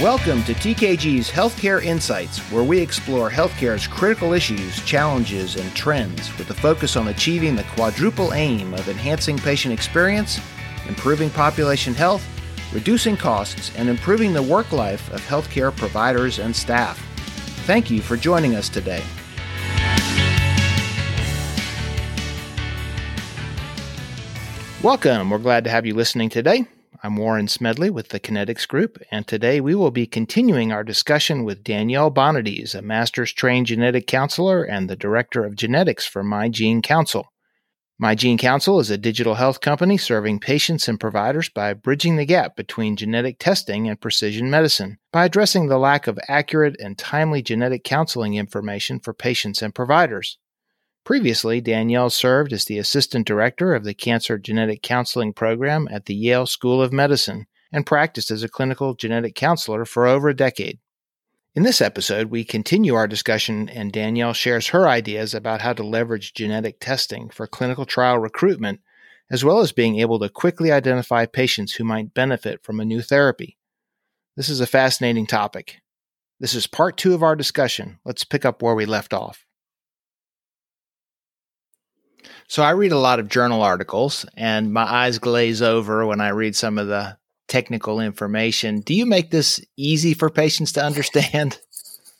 Welcome to TKG's Healthcare Insights, where we explore healthcare's critical issues, challenges, and trends with a focus on achieving the quadruple aim of enhancing patient experience, improving population health, reducing costs, and improving the work life of healthcare providers and staff. Thank you for joining us today. Welcome. We're glad to have you listening today. I'm Warren Smedley with the Kinetics Group, and today we will be continuing our discussion with Danielle Bonadies, a master's trained genetic counselor and the director of genetics for My Gene Counsel. My Gene Counsel is a digital health company serving patients and providers by bridging the gap between genetic testing and precision medicine by addressing the lack of accurate and timely genetic counseling information for patients and providers. Previously, Danielle served as the assistant director of the Cancer Genetic Counseling Program at the Yale School of Medicine and practiced as a clinical genetic counselor for over a decade. In this episode, we continue our discussion, and Danielle shares her ideas about how to leverage genetic testing for clinical trial recruitment, as well as being able to quickly identify patients who might benefit from a new therapy. This is a fascinating topic. This is part two of our discussion. Let's pick up where we left off. So I read a lot of journal articles and my eyes glaze over when I read some of the technical information. Do you make this easy for patients to understand?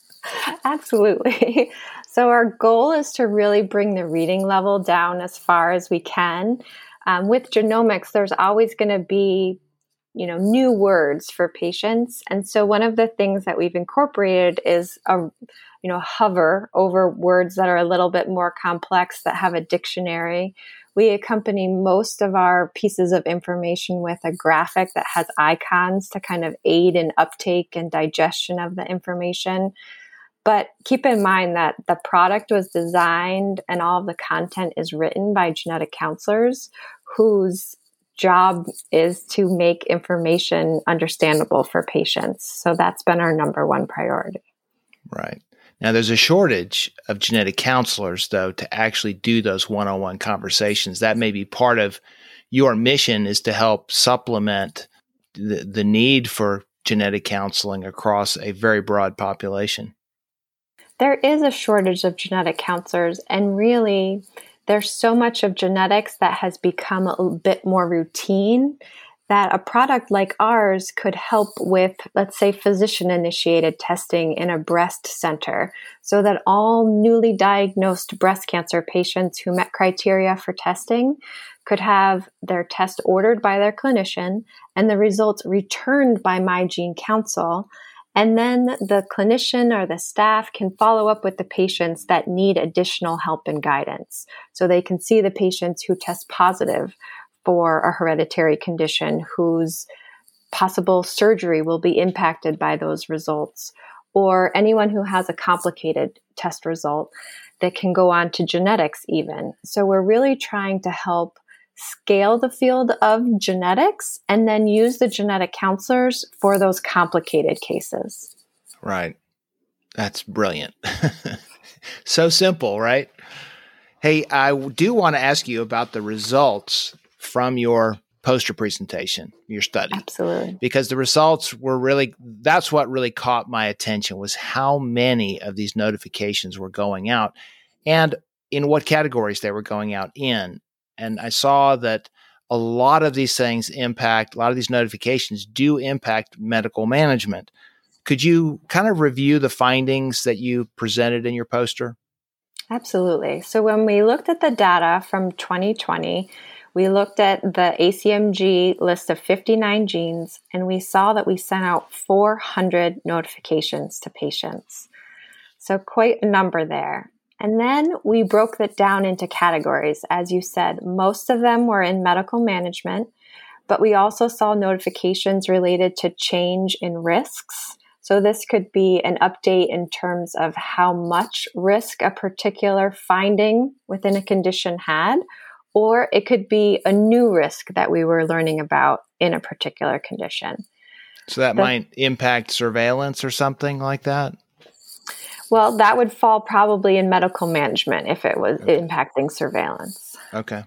Absolutely. So our goal is to really bring the reading level down as far as we can. Um, with genomics, there's always going to be you know new words for patients and so one of the things that we've incorporated is a you know, hover over words that are a little bit more complex that have a dictionary. We accompany most of our pieces of information with a graphic that has icons to kind of aid in uptake and digestion of the information. But keep in mind that the product was designed and all of the content is written by genetic counselors whose job is to make information understandable for patients. So that's been our number one priority. Right. Now, there's a shortage of genetic counselors, though, to actually do those one on one conversations. That may be part of your mission is to help supplement the, the need for genetic counseling across a very broad population. There is a shortage of genetic counselors, and really, there's so much of genetics that has become a bit more routine that a product like ours could help with, let's say, physician initiated testing in a breast center so that all newly diagnosed breast cancer patients who met criteria for testing could have their test ordered by their clinician and the results returned by My Gene Counsel. And then the clinician or the staff can follow up with the patients that need additional help and guidance. So they can see the patients who test positive for a hereditary condition whose possible surgery will be impacted by those results, or anyone who has a complicated test result that can go on to genetics, even. So, we're really trying to help scale the field of genetics and then use the genetic counselors for those complicated cases. Right. That's brilliant. so simple, right? Hey, I do want to ask you about the results from your poster presentation, your study. Absolutely. Because the results were really that's what really caught my attention was how many of these notifications were going out and in what categories they were going out in. And I saw that a lot of these things impact a lot of these notifications do impact medical management. Could you kind of review the findings that you presented in your poster? Absolutely. So when we looked at the data from 2020, we looked at the ACMG list of 59 genes and we saw that we sent out 400 notifications to patients. So, quite a number there. And then we broke that down into categories. As you said, most of them were in medical management, but we also saw notifications related to change in risks. So, this could be an update in terms of how much risk a particular finding within a condition had, or it could be a new risk that we were learning about in a particular condition. So that the, might impact surveillance or something like that? Well, that would fall probably in medical management if it was okay. impacting surveillance. Okay.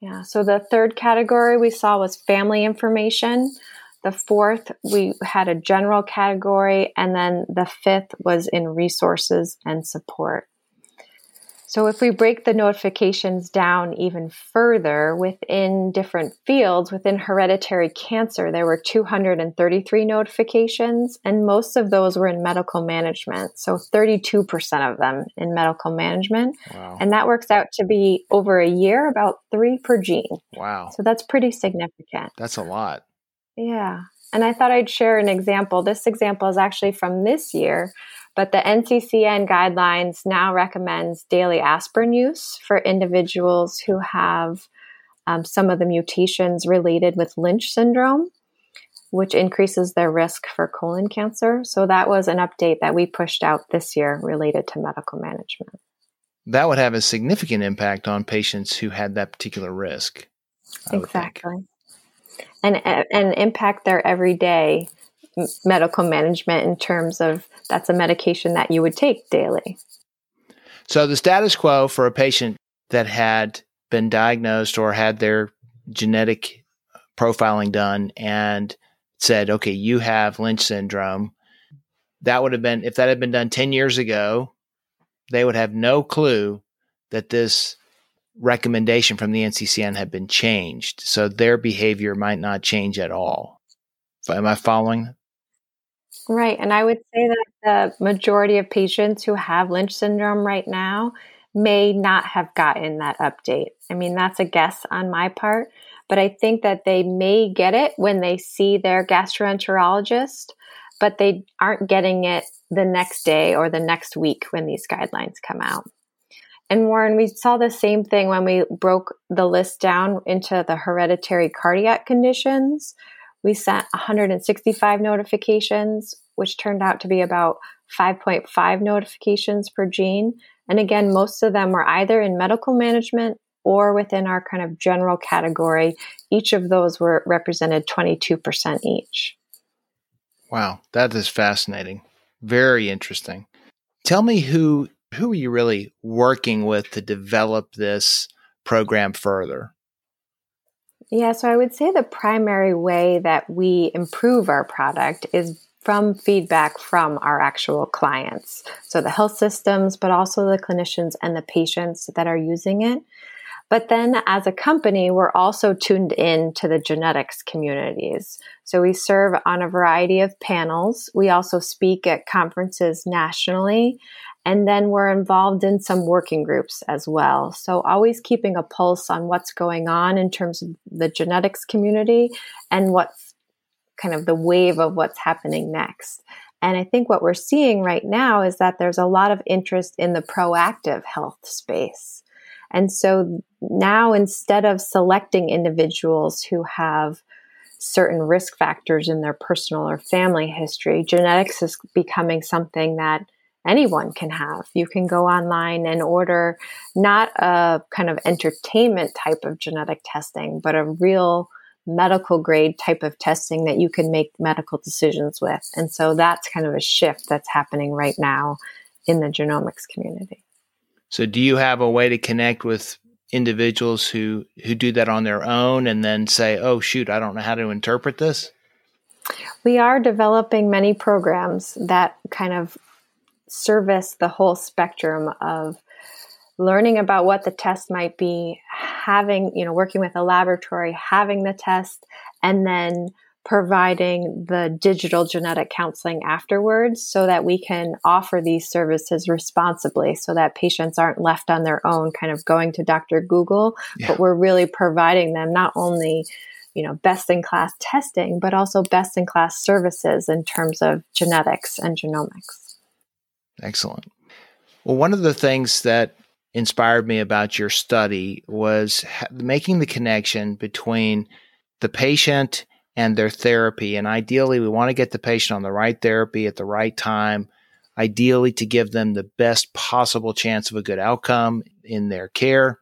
Yeah. So the third category we saw was family information. The fourth, we had a general category. And then the fifth was in resources and support. So if we break the notifications down even further within different fields, within hereditary cancer, there were 233 notifications, and most of those were in medical management. So 32% of them in medical management. Wow. And that works out to be over a year, about three per gene. Wow. So that's pretty significant. That's a lot. Yeah. And I thought I'd share an example. This example is actually from this year but the NCCN guidelines now recommends daily aspirin use for individuals who have um, some of the mutations related with Lynch syndrome, which increases their risk for colon cancer. So that was an update that we pushed out this year related to medical management. That would have a significant impact on patients who had that particular risk. Exactly. And, and impact their everyday medical management in terms of that's a medication that you would take daily. So the status quo for a patient that had been diagnosed or had their genetic profiling done and said, okay, you have Lynch syndrome, that would have been, if that had been done 10 years ago, they would have no clue that this recommendation from the NCCN had been changed. So their behavior might not change at all. Am I following? Right. And I would say that the majority of patients who have Lynch syndrome right now may not have gotten that update. I mean, that's a guess on my part, but I think that they may get it when they see their gastroenterologist, but they aren't getting it the next day or the next week when these guidelines come out. And Warren, we saw the same thing when we broke the list down into the hereditary cardiac conditions we sent 165 notifications, which turned out to be about 5.5 notifications per gene. And again, most of them were either in medical management or within our kind of general category. Each of those were represented 22% each. Wow, that is fascinating. Very interesting. Tell me who who are you really working with to develop this program further? Yeah, so I would say the primary way that we improve our product is from feedback from our actual clients. So the health systems, but also the clinicians and the patients that are using it. But then as a company, we're also tuned in to the genetics communities. So we serve on a variety of panels. We also speak at conferences nationally. And then we're involved in some working groups as well. So always keeping a pulse on what's going on in terms of the genetics community and what's kind of the wave of what's happening next. And I think what we're seeing right now is that there's a lot of interest in the proactive health space. And so now instead of selecting individuals who have certain risk factors in their personal or family history, genetics is becoming something that anyone can have. You can go online and order not a kind of entertainment type of genetic testing, but a real medical grade type of testing that you can make medical decisions with. And so that's kind of a shift that's happening right now in the genomics community. So do you have a way to connect with individuals who who do that on their own and then say, "Oh shoot, I don't know how to interpret this?" We are developing many programs that kind of service the whole spectrum of learning about what the test might be, having, you know, working with a laboratory, having the test, and then providing the digital genetic counseling afterwards so that we can offer these services responsibly so that patients aren't left on their own kind of going to Dr. Google, yeah. but we're really providing them not only you know best in class testing but also best in class services in terms of genetics and genomics. Excellent. Well, one of the things that inspired me about your study was making the connection between the patient and their therapy. And ideally, we want to get the patient on the right therapy at the right time, ideally, to give them the best possible chance of a good outcome in their care.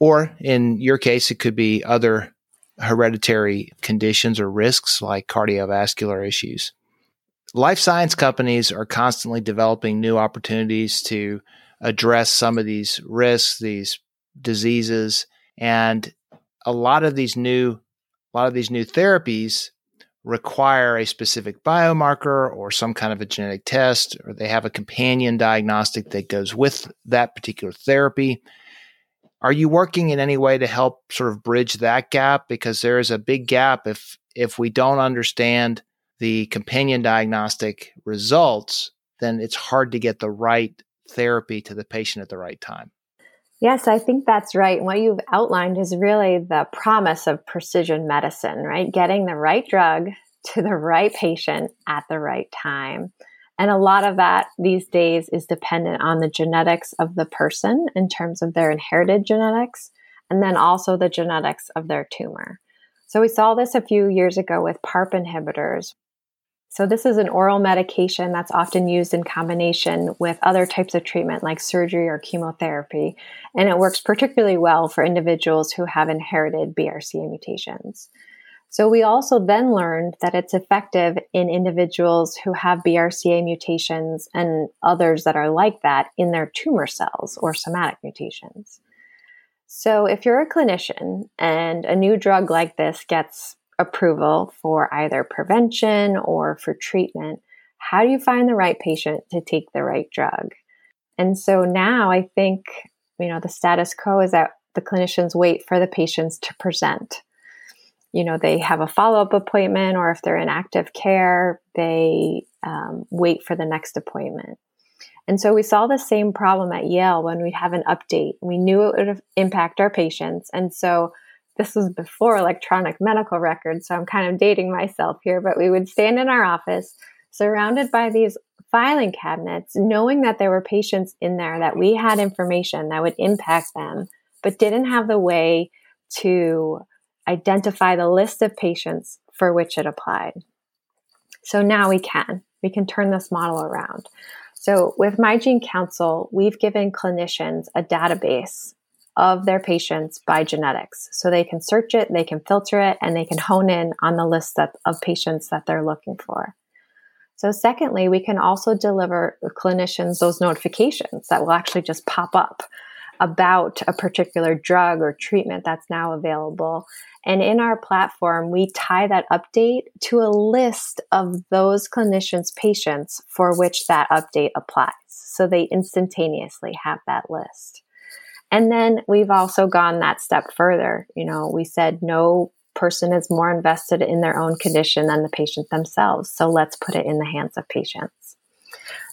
Or in your case, it could be other hereditary conditions or risks like cardiovascular issues life science companies are constantly developing new opportunities to address some of these risks, these diseases, and a lot of these new a lot of these new therapies require a specific biomarker or some kind of a genetic test, or they have a companion diagnostic that goes with that particular therapy. Are you working in any way to help sort of bridge that gap? Because there is a big gap if if we don't understand the companion diagnostic results, then it's hard to get the right therapy to the patient at the right time. Yes, I think that's right. What you've outlined is really the promise of precision medicine, right? Getting the right drug to the right patient at the right time. And a lot of that these days is dependent on the genetics of the person in terms of their inherited genetics, and then also the genetics of their tumor. So we saw this a few years ago with PARP inhibitors, so, this is an oral medication that's often used in combination with other types of treatment like surgery or chemotherapy. And it works particularly well for individuals who have inherited BRCA mutations. So, we also then learned that it's effective in individuals who have BRCA mutations and others that are like that in their tumor cells or somatic mutations. So, if you're a clinician and a new drug like this gets approval for either prevention or for treatment, how do you find the right patient to take the right drug? And so now I think, you know, the status quo is that the clinicians wait for the patients to present. You know, they have a follow up appointment, or if they're in active care, they um, wait for the next appointment. And so we saw the same problem at Yale when we have an update. We knew it would impact our patients. And so this was before electronic medical records, so I'm kind of dating myself here, but we would stand in our office surrounded by these filing cabinets, knowing that there were patients in there that we had information that would impact them, but didn't have the way to identify the list of patients for which it applied. So now we can. We can turn this model around. So with My Gene Counsel, we've given clinicians a database of their patients by genetics. So they can search it, they can filter it, and they can hone in on the list of patients that they're looking for. So, secondly, we can also deliver clinicians those notifications that will actually just pop up about a particular drug or treatment that's now available. And in our platform, we tie that update to a list of those clinicians' patients for which that update applies. So they instantaneously have that list. And then we've also gone that step further. You know, we said no person is more invested in their own condition than the patient themselves. So let's put it in the hands of patients.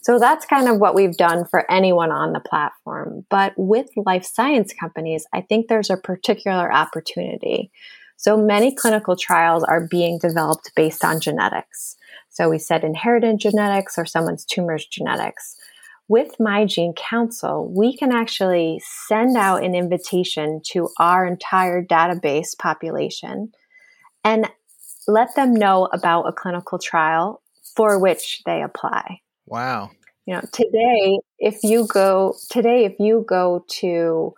So that's kind of what we've done for anyone on the platform. But with life science companies, I think there's a particular opportunity. So many clinical trials are being developed based on genetics. So we said inherited genetics or someone's tumor's genetics with My Gene Counsel, we can actually send out an invitation to our entire database population and let them know about a clinical trial for which they apply. Wow. You know, today, if you go today, if you go to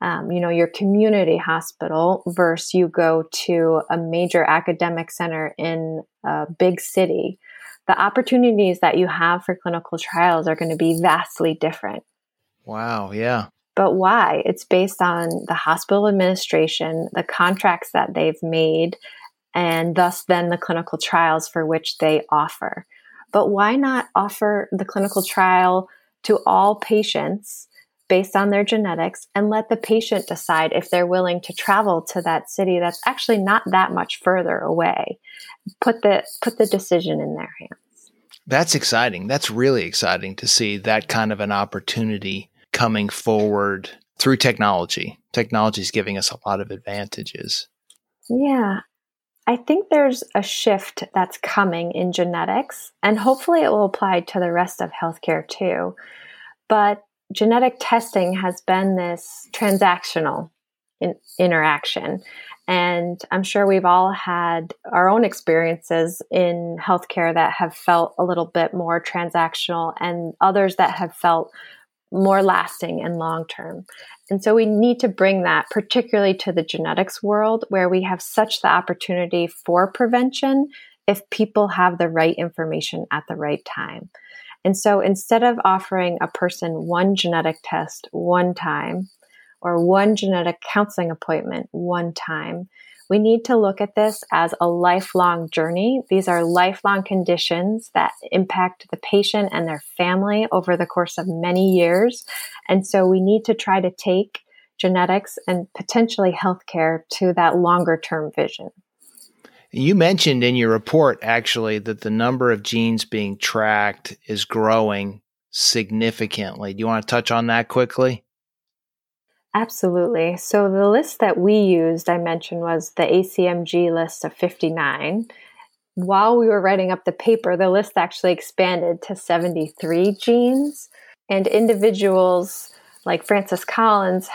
um, you know your community hospital versus you go to a major academic center in a big city, the opportunities that you have for clinical trials are going to be vastly different. Wow, yeah. But why? It's based on the hospital administration, the contracts that they've made, and thus then the clinical trials for which they offer. But why not offer the clinical trial to all patients based on their genetics and let the patient decide if they're willing to travel to that city that's actually not that much further away put the put the decision in their hands. That's exciting. That's really exciting to see that kind of an opportunity coming forward through technology. Technology is giving us a lot of advantages. Yeah. I think there's a shift that's coming in genetics, and hopefully it will apply to the rest of healthcare too. But genetic testing has been this transactional in, interaction. And I'm sure we've all had our own experiences in healthcare that have felt a little bit more transactional and others that have felt more lasting and long term. And so we need to bring that particularly to the genetics world where we have such the opportunity for prevention if people have the right information at the right time. And so instead of offering a person one genetic test one time or one genetic counseling appointment one time, we need to look at this as a lifelong journey. These are lifelong conditions that impact the patient and their family over the course of many years. And so we need to try to take genetics and potentially healthcare to that longer term vision. You mentioned in your report actually that the number of genes being tracked is growing significantly. Do you want to touch on that quickly? Absolutely. So the list that we used, I mentioned, was the ACMG list of 59. While we were writing up the paper, the list actually expanded to 73 genes. And individuals like Francis Collins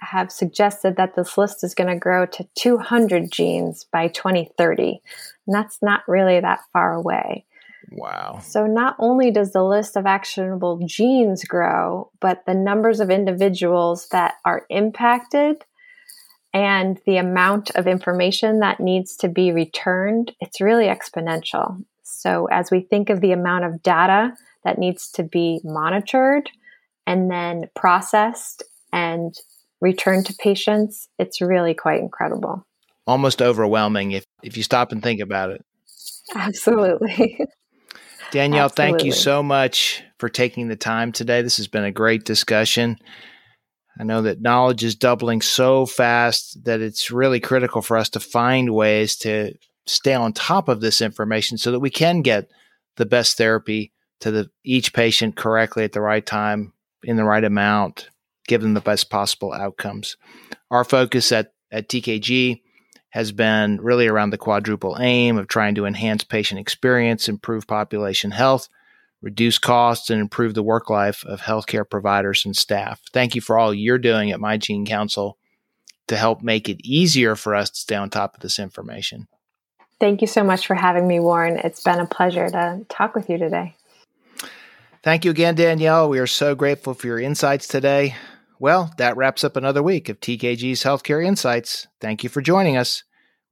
have suggested that this list is going to grow to 200 genes by 2030. And that's not really that far away. Wow. So not only does the list of actionable genes grow, but the numbers of individuals that are impacted and the amount of information that needs to be returned, it's really exponential. So as we think of the amount of data that needs to be monitored and then processed and returned to patients, it's really quite incredible. Almost overwhelming if, if you stop and think about it. Absolutely. Danielle, Absolutely. thank you so much for taking the time today. This has been a great discussion. I know that knowledge is doubling so fast that it's really critical for us to find ways to stay on top of this information so that we can get the best therapy to the, each patient correctly at the right time in the right amount, give them the best possible outcomes. Our focus at, at TKG has been really around the quadruple aim of trying to enhance patient experience, improve population health, reduce costs, and improve the work life of healthcare providers and staff. Thank you for all you're doing at My Gene Counsel to help make it easier for us to stay on top of this information. Thank you so much for having me, Warren. It's been a pleasure to talk with you today. Thank you again, Danielle. We are so grateful for your insights today. Well, that wraps up another week of TKG's Healthcare Insights. Thank you for joining us.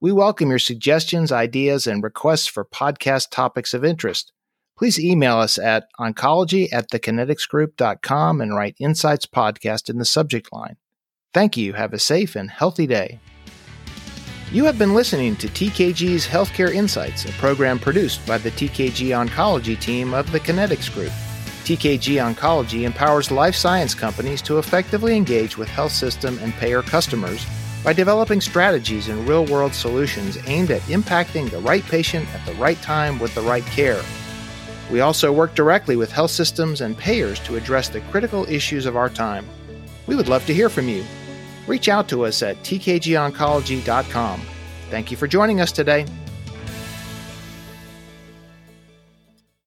We welcome your suggestions, ideas, and requests for podcast topics of interest. Please email us at oncology at thekineticsgroup.com and write Insights Podcast in the subject line. Thank you. Have a safe and healthy day. You have been listening to TKG's Healthcare Insights, a program produced by the TKG Oncology team of the Kinetics Group. TKG Oncology empowers life science companies to effectively engage with health system and payer customers by developing strategies and real world solutions aimed at impacting the right patient at the right time with the right care. We also work directly with health systems and payers to address the critical issues of our time. We would love to hear from you. Reach out to us at tkgoncology.com. Thank you for joining us today.